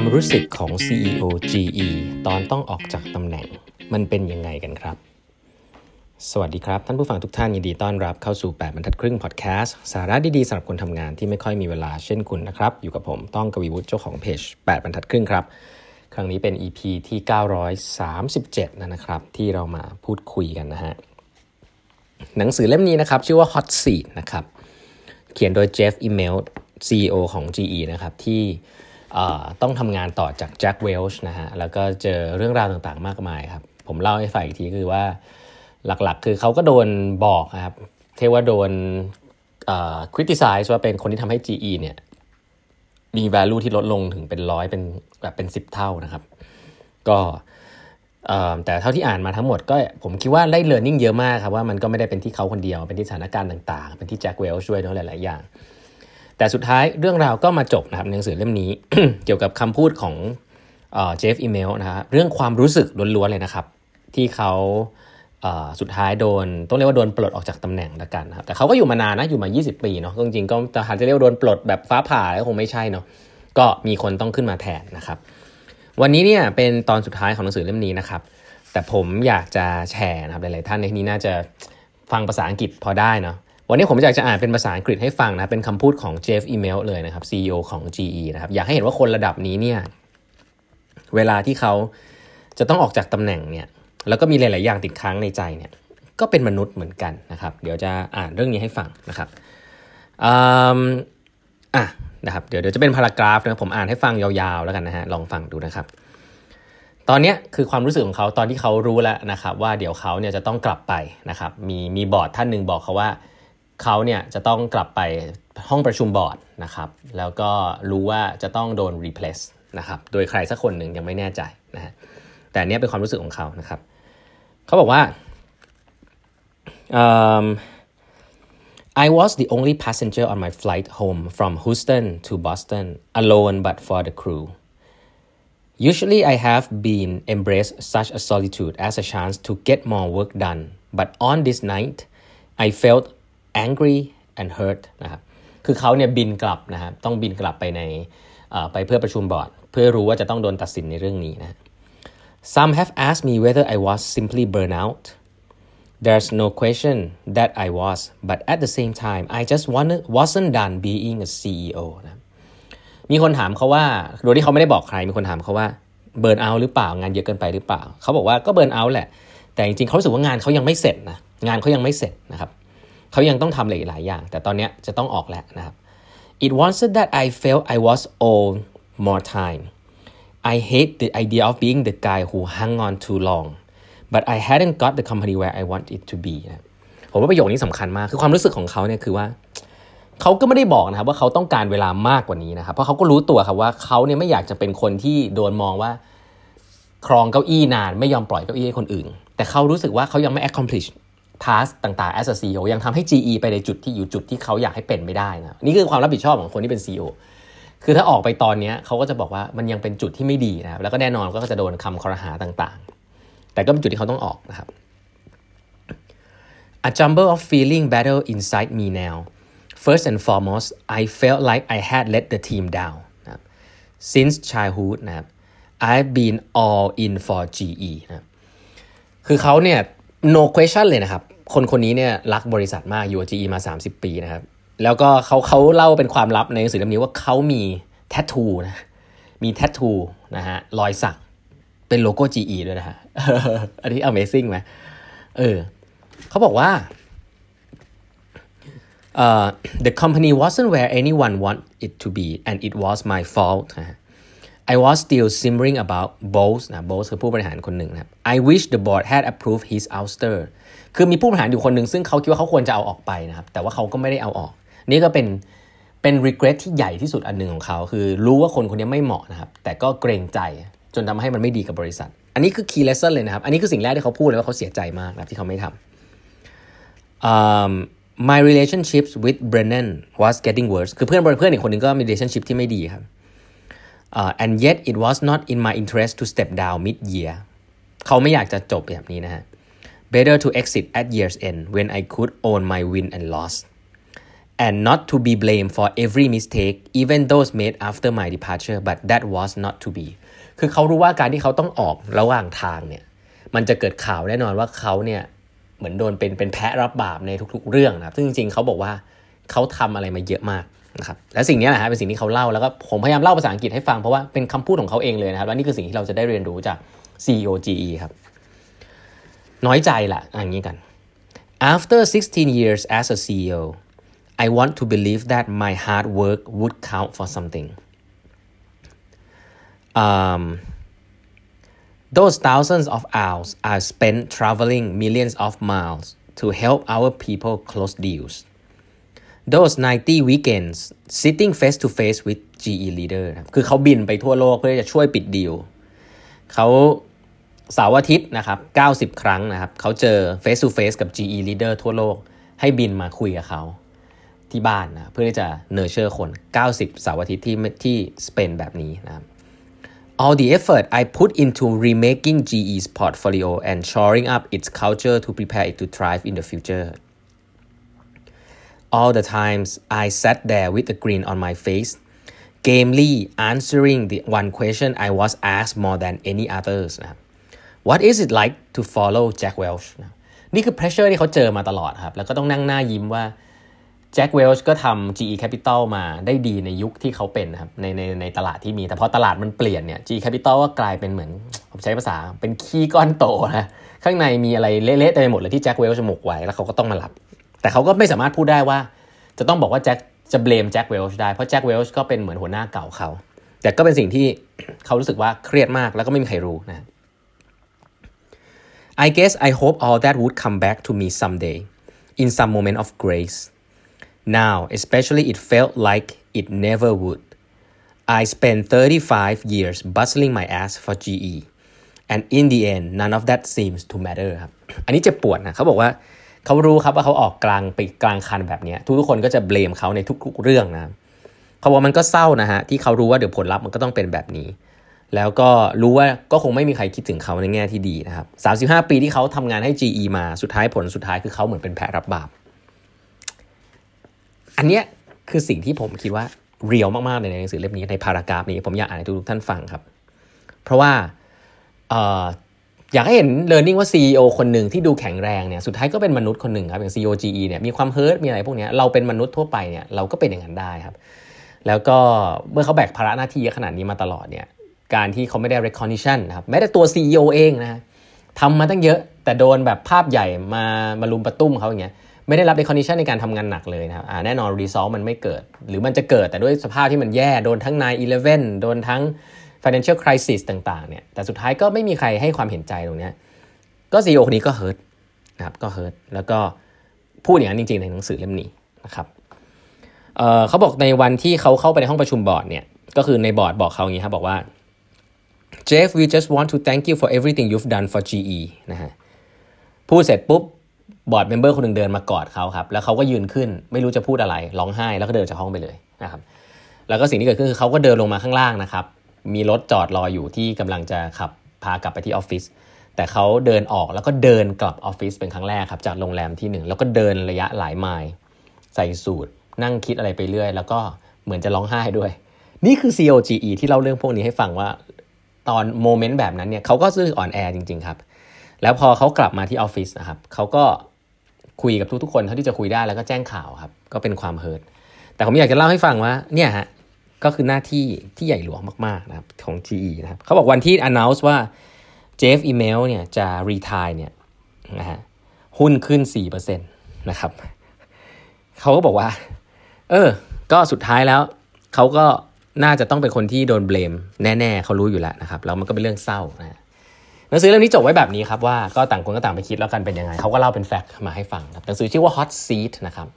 ความรู้สึกของ CEO GE ตอนต้องออกจากตำแหน่งมันเป็นยังไงกันครับ สวัสดีครับ ท่านผู้ฟังทุกท่านยินดีต้อนรับเข้าสู่ 8 บรรทัดครึ่งพอดแคสต์สาระดีๆสำหรับคนทำงานที่ไม่ค่อยมีเวลาเช่นคุณนะครับ อยู่กับผมต้องกวีวุฒิเจ้าของเพจ 8 บรรทัดครึ่งครับ ครั้งนี้เป็น EP ที่ 937 นะครับ ที่เรามาพูดคุยกันนะฮะหนังสือเล่มนี้นะครับชื่อว่า Hot Seat นะครับเขียนโดย Jeff Immelt CEO ของ GE นะครับที่ ต้องทำงานต่อจากแจ็คเวลช์นะฮะแล้วก็เจอเรื่องราวต่างๆมากมายครับ ผมเล่าให้ฟังอีกทีคือว่าหลักๆ คือเขาก็โดนบอกครับเทว่าโดนคริติไซส์ว่าเป็นคนที่ทำให้ GE เนี่ยมี value ที่ลดลงถึงเป็นร้อยเป็นแบบเป็นสิบเท่านะครับ ก็แต่เท่าที่อ่านมาทั้งหมดก็ผมคิดว่าได้เรียนรู้เยอะมากครับว่ามันก็ไม่ได้เป็นที่เขาคนเดียวเป็นที่สถานการณ์ต่างๆ เป็นที่แจ็คเวลช่วยด้วยหลายๆอย่าง แต่สุดท้ายเรื่องราวก็มาจบนะครับในหนังสือเล่มนี้เกี่ยวกับคำพูดของเจฟอีเมลนะครับเรื่องความรู้สึกล้วนๆเลยนะครับ ที่เขาสุดท้ายโดนต้องเรียกว่าโดนปลดออกจากตำแหน่งละกันนะครับแต่เขาก็อยู่มานานนะอยู่มา 20 ปีเนาะจริงๆก็จะหาจะเรียกว่าโดนปลดแบบฟ้าผ่าก็คงไม่ใช่เนาะก็มีคนต้องขึ้นมาแทนนะครับ วันนี้เนี่ยเป็นตอนสุดท้ายของหนังสือเล่มนี้นะครับ แต่ผมอยากจะแชร์นะครับหลายๆท่านในที่นี้น่าจะฟังภาษาอังกฤษพอได้เนาะ วันนี้ผมอยากจะอ่านเป็นภาษาอังกฤษให้ฟังนะ เป็นคำพูดของเจฟอีเมลเลยนะครับ CEO ของ GE นะครับ อยากให้เห็นว่าคนระดับนี้เนี่ย เวลาที่เขาจะต้องออกจากตำแหน่งเนี่ย แล้วก็มีหลาย ๆ อย่างติดค้างในใจเนี่ย ก็เป็นมนุษย์เหมือนกันนะครับ เดี๋ยวจะอ่านเรื่องนี้ให้ฟังนะครับอะนะครับ เดี๋ยวเดี๋ยวจะเป็นพารากราฟนะ ผมอ่านให้ฟังยาวๆ แล้วกันนะฮะ ลองฟังดูนะครับ ตอนนี้คือความรู้สึกของเขาตอนที่เขารู้แล้วนะครับ ว่าเดี๋ยวเขาเนี่ยจะต้องกลับไปนะครับ มีมีบอร์ดท่านหนึ่งบอกเขาว่า เขาเนี่ยจะต้องกลับไปห้องประชุมบอร์ดนะครับแล้วก็รู้ว่าจะต้องโดน replace นะครับโดยใครสักคนหนึ่งยังไม่แน่ใจนะฮะแต่เนี้ยเป็นความรู้สึกของเขานะครับเขาบอกว่า um, I was the only passenger on my flight home from Houston to Boston alone but for the crew Usually I have been embraced such a solitude as a chance to get more work done but on this night I felt angry and hurt นะครับคือเขาเนี่ยบินกลับนะครับต้องบินกลับไปในไปเพื่อประชุมบอร์ด เพื่อรู้ว่าจะต้องโดนตัดสินในเรื่องนี้นะ Some have asked me whether I was simply burnout There's no question that I was but at the same time I just wanted, wasn't done being a CEO นะมีคนถามเขาว่าโดยที่เขาไม่ได้บอกใคร มีคนถามเขาว่าเบิร์นเอาหรือเปล่างานเยอะเกินไปหรือเปล่า เขาบอกว่าก็เบิร์นเอาแหละ แต่จริงๆเขาสึกว่างานเขายังไม่เสร็จนะงานเขายังไม่เสร็จนะครับ เขายังต้องทำอะไรหลายอย่าง แต่ตอนนี้จะต้องออกแล้วนะครับ It wasn't that I felt I was old more time I hate the idea of being the guy who hung on too long but I hadn't got the company where I want it to be นะผมว่าประโยคนี้สำคัญมาก คือความรู้สึกของเขาเนี่ยคือว่าเขาก็ไม่ได้บอกนะครับว่าเขาต้องการเวลามากกว่านี้นะครับ เพราะเขาก็รู้ตัวครับว่าเขาเนี่ยไม่อยากจะเป็นคนที่โดนมองว่าครองเก้าอี้นาน ไม่ยอมปล่อยเก้าอี้ให้คนอื่น แต่เขารู้สึกว่าเขายังไม่ accomplish ทัสต่างๆ as a CEO ยังทำให้ GE ไปในจุดที่อยู่จุดที่เขาอยากให้เป็นไม่ได้นะนี่คือความรับผิดชอบของคนที่เป็น CEO คือถ้าออกไปตอนนี้เขาก็จะบอกว่ามันยังเป็นจุดที่ไม่ดีนะครับแล้วก็แน่นอนก็จะโดนคำคอรหาต่างๆ แต่ก็เป็นจุดที่เขาต้องออกนะครับ A jumble of feeling battle inside me now First and foremost I felt like I had let the team down นะ since childhood นะครับ I've been all in for GE นะคือเขาเนี่ย no question เลยนะครับ คนคนนี้เนี่ยรักบริษัทมากอยู่ GE มา 30 ปีนะครับ แล้วก็เขาเขาเล่าเป็นความลับในหนังสือเล่มนี้ว่าเขามีแทททูนะมีแทททูนะฮะรอยสักเป็นโลโก้ GE ด้วยนะฮะอันนี้ Amazing ไหมเออเขาบอกว่า uh, the company wasn't where anyone want it to be and it was my fault นะ I was still simmering about Bose นะ Bose คือผู้บริหารคนหนึ่งนะครับ I wish the board had approved his ouster คือมีผู้บริหารอยู่คนหนึ่งซึ่งเขาคิดว่าเขาควรจะเอาออกไปนะครับ แต่ว่าเขาก็ไม่ได้เอาออก นี่ก็เป็นเป็น regret ที่ใหญ่ที่สุดอันหนึ่งของเขา คือรู้ว่าคนคนนี้ไม่เหมาะนะครับ แต่ก็เกรงใจจนทำให้มันไม่ดีกับบริษัท อันนี้คือ key lesson เลยนะครับ อันนี้คือสิ่งแรกที่เขาพูดเลยว่าเขาเสียใจมากนะที่เขาไม่ทำ um, my relationships with Brennan was getting worse คือเพื่อนเพื่อนอีกคนหนึ่งก็มี relationship ที่ไม่ดีครับ uh, and yet it was not in my interest to step down mid year เขาไม่อยากจะจบแบบนี้นะฮะ better to exit at year's end when I could own my win and loss and not to be blamed for every mistake even those made after my departure but that was not to be คือเขารู้ว่าการที่เขาต้องออกระหว่างทางเนี่ยมันจะเกิดข่าวแน่นอนว่าเขาเนี่ยเหมือนโดนเป็นเป็นแพะรับบาปในทุกๆเรื่องนะซึ่งจริงๆเขาบอกว่าเขาทำอะไรมาเยอะมาก นะครับและสิ่งนี้แหละฮะเป็นสิ่งที่เขาเล่าแล้วก็ผมพยายามเล่าภาษาอังกฤษให้ฟังเพราะว่าเป็นคำพูดของเขาเองเลยนะครับและนี่คือสิ่งที่เราจะได้เรียนรู้จาก CEO GE ครับน้อยใจละอย่างนี้กัน after 16 years as a CEO I want to believe that my hard work would count for something um, those thousands of hours are spent traveling millions of miles to help our people close deals those 90 weekends sitting face to face with GE leader คือเขาบินไปทั่วโลกเพื่อจะช่วยปิดดีลเขาเสาร์อาทิตย์นะครับ 90 ครั้งนะครับ เขาเจอ face to face กับ GE leader ทั่วโลก ให้บินมาคุยกับเขาที่บ้านนะเพื่อที่จะเนอร์เชอร์คน 90 เสาร์อาทิตย์ที่ที่สเปนแบบนี้นะครับ all the effort I put into remaking GE's portfolio and shoring up its culture to prepare it to thrive in the future all the times I sat there with a grin on my face gamely answering the one question I was asked more than any others นะ What is it like to follow Jack Welch นะนี่คือ pressure ที่เขาเจอมาตลอดครับ แล้วก็ต้องนั่งหน้ายิ้มว่า Jack Welch ก็ทำ GE Capital มาได้ดีในยุคที่เขาเป็นครับในในในตลาดที่มี แต่พอตลาดมันเปลี่ยนเนี่ย GE Capital ก็กลายเป็นเหมือน ผมใช้ภาษาเป็นขี้ก้อนโตนะ ข้างในมีอะไรเละๆเต็มไปหมดเลยที่ Jack Welch หมกไว้ แล้วเขาก็ต้องมารับ แต่เขาก็ไม่สามารถพูดได้ว่า จะต้องบอกว่าแจ็คจะเบลมแจ็คเวลช์ได้เพราะแจ็คเวลช์ก็เป็นเหมือนหัวหน้าเก่าเขาแต่ก็เป็นสิ่งที่เขารู้สึกว่าเครียดมากแล้วก็ไม่มีใครรู้นะ I guess I hope all that would come back to me someday in some moment of grace now especially it felt like it never would I spent 35 years bustling my ass for GE and in the end none of that seems to matter ครับอันนี้เจ็บปวดนะเขาบอกว่า เขารู้ครับว่าเขาออกกลางไปกลางคันแบบนี้ทุกคนก็จะเบลมเขาในทุกๆเรื่องนะเขาบอกมันก็เศร้านะฮะที่เขารู้ว่าเดี๋ยวผลลัพธ์มันก็ต้องเป็นแบบนี้ แล้วก็รู้ว่าก็คงไม่มีใครคิดถึงเขาในแง่ที่ดีนะครับ35 ปีที่เขาทำงานให้ GE มาสุดท้ายผลสุดท้ายคือเขาเหมือนเป็นแพะรับบาปอันเนี้ยคือสิ่งที่ผมคิดว่าเรียวมากๆในหนังสือเล่มนี้ในพารากราฟนี้ผมอยากอ่านให้ทุกท่านฟังครับ เพราะว่า อยากให้เห็น learning ว่า CEO คนหนึ่งที่ดูแข็งแรงเนี่ยสุดท้ายก็เป็นมนุษย์คนหนึ่งครับอย่าง CEO GE เนี่ยมีความเฮิร์ตมีอะไรพวกนี้เราเป็นมนุษย์ทั่วไปเนี่ยเราก็เป็นอย่างนั้นได้ครับ แล้วก็เมื่อเขาแบกภาระหน้าที่ขนาดนี้มาตลอดเนี่ยการที่เขาไม่ได้ recognition นะครับแม้แต่ตัว CEO เองนะทำมาตั้งเยอะแต่โดนแบบภาพใหญ่มามาลุมประตุ้มเขาอย่างเงี้ยไม่ได้รับ recognition ในการทำงานหนักเลยนะครับแน่นอน result มันไม่เกิด หรือมันจะเกิดแต่ด้วยสภาพที่มันแย่โดนทั้ง9-11โดนทั้ง financial crisis ต่างๆเนี่ยแต่สุดท้ายก็ไม่มีใครให้ความเห็นใจตรงนี้ก็ CEO คนนี้ก็เฮิร์ตนะครับก็เฮิร์ตแล้วก็พูดอย่างนั้นจริงๆในหนังสือเล่มนี้นะครับเขาบอกในวันที่เขาเข้าไปในห้องประชุมบอร์ดเนี่ยก็คือในบอร์ดบอกเขาอย่างนี้ครับบอกว่า Jeff we just want to thank you for everything you've done for GE นะฮะพูดเสร็จปุ๊บบอร์ด member คนหนึ่งเดินมากอดเขาครับแล้วเขาก็ยืนขึ้นไม่รู้จะพูดอะไรร้องไห้แล้วก็เดินจากห้องไปเลยนะครับแล้วก็สิ่งที่เกิดขึ้นคือเขาก็เดินลงมาข้างล่างนะครับ มีรถจอดรออยู่ที่กำลังจะขับพากลับไปที่ออฟฟิศแต่เขาเดินออกแล้วก็เดินกลับออฟฟิศเป็นครั้งแรกครับจากโรงแรมที่หนึ่งแล้วก็เดินระยะหลายไมล์ใส่สูท นั่งคิดอะไรไปเรื่อย แล้วก็เหมือนจะร้องไห้ด้วย นี่คือ CEO GE ที่เล่าเรื่องพวกนี้ให้ฟังว่า ตอน moment แบบนั้นเนี่ยเขาก็คืออ่อนแอจริง ๆ ครับ แล้วพอเขากลับมาที่ออฟฟิศนะครับเขาก็คุยกับทุกๆคนเท่าที่จะคุยได้แล้วก็แจ้งข่าวครับ ก็เป็นความ hurt แต่ผมอยากจะเล่าให้ฟังว่าเนี่ยฮะ ก็คือหน้าที่ที่ใหญ่หลวงมากๆนะครับของ GE นะครับเขาบอกวันที่ announce ว่า Jeff Immelt เนี่ยจะ retire เนี่ยนะฮะหุ้นขึ้น 4%นะครับเขาก็บอกว่า เออ ก็สุดท้ายแล้ว เขาก็น่าจะต้องเป็นคนที่โดน blame แน่ๆ เขารู้อยู่แล้วนะครับ แล้วมันก็เป็นเรื่องเศร้านะหนังสือเล่มนี้จบไว้แบบนี้ครับว่าก็ต่างคนก็ต่างไปคิดแล้วกันเป็นยังไงเขาก็เล่าเป็น fact มาให้ฟังหนังสือชื่อว่า Hot Seat นะครับ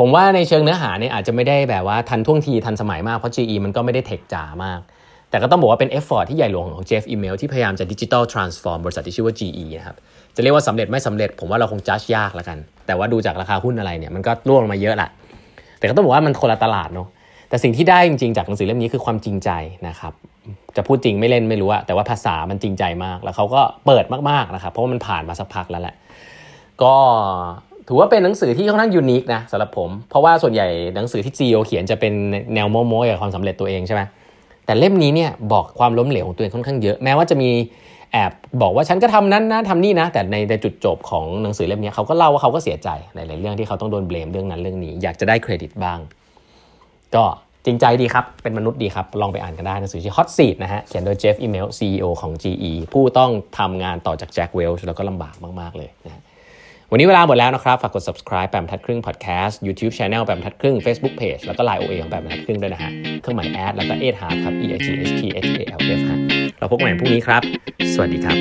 ผมว่าในเชิงเนื้อหาเนี่ยอาจจะไม่ได้แบบว่าทันท่วงทีทันสมัยมาก เพราะ GE มันก็ไม่ได้ tech จ๋ามาก แต่ก็ต้องบอกว่าเป็น effort ที่ใหญ่หลวงของ Jeff Immelt ที่พยายามจะ digital transform บริษัทที่ชื่อว่า GE นะครับจะเรียกว่าสำเร็จไม่สำเร็จ ผมว่าเราคงจัดยากล้วกัน แต่ว่าดูจากราคาหุ้นอะไรเนี่ยมันก็ร่วงมาเยอะแหละแต่ก็ต้องบอกว่ามันคนละตลาดเนาะแต่สิ่งที่ได้จริงๆจากหนังสือเล่มนี้คือความจริงใจนะครับจะพูดจริงไม่เล่นไม่รู้อะแต่ว่าภาษามันจริงใจมาก แล้วเขาก็เปิดมากๆนะครับเพราะว่ามันผ่านมาสักพักแล้วแหละ ก็ ถือว่าเป็นหนังสือที่ค่อนข้างยูนิคนะสำหรับผม เพราะว่าส่วนใหญ่หนังสือที่ CEO เขียนจะเป็นแนวโม้โม้กับความสำเร็จตัวเองใช่ไหมแต่เล่มนี้เนี่ยบอกความล้มเหลวของตัวเองค่อนข้างเยอะแม้ว่าจะมีแอบบอกว่าฉันก็ทำนั้นนะทำนี่นะ แต่ในในจุดจบของหนังสือเล่มนี้เขาก็เล่าว่าเขาก็เสียใจหลายๆเรื่องที่เขาต้องโดนเบลมเรื่องนั้นเรื่องนี้ อยากจะได้เครดิตบ้าง ก็จริงใจดีครับ เป็นมนุษย์ดีครับ ลองไปอ่านกันได้หนังสือชื่อ Hot Seat นะฮะเขียนโดยเจฟฟ์อีเมล CEO ของ GE ผู้ต้องทำงานต่อจากแจ็คเวลช์แล้วก็ลำบากมาก ๆ เลยนะ วันนี้เวลาหมดแล้วนะครับ ฝากกด subscribe แปมทัดครึ่ง podcast YouTube channel แปมทัดครึ่ง Facebook page แล้วก็ Line OA ของแปมทัดครึ่งด้วยนะฮะ เครื่องหมายแอดแล้วก็เอทฮาร์ครับ e i g h t h a l f ฮะ เราพบกันใหม่พรุ่งนี้ครับ สวัสดีครับ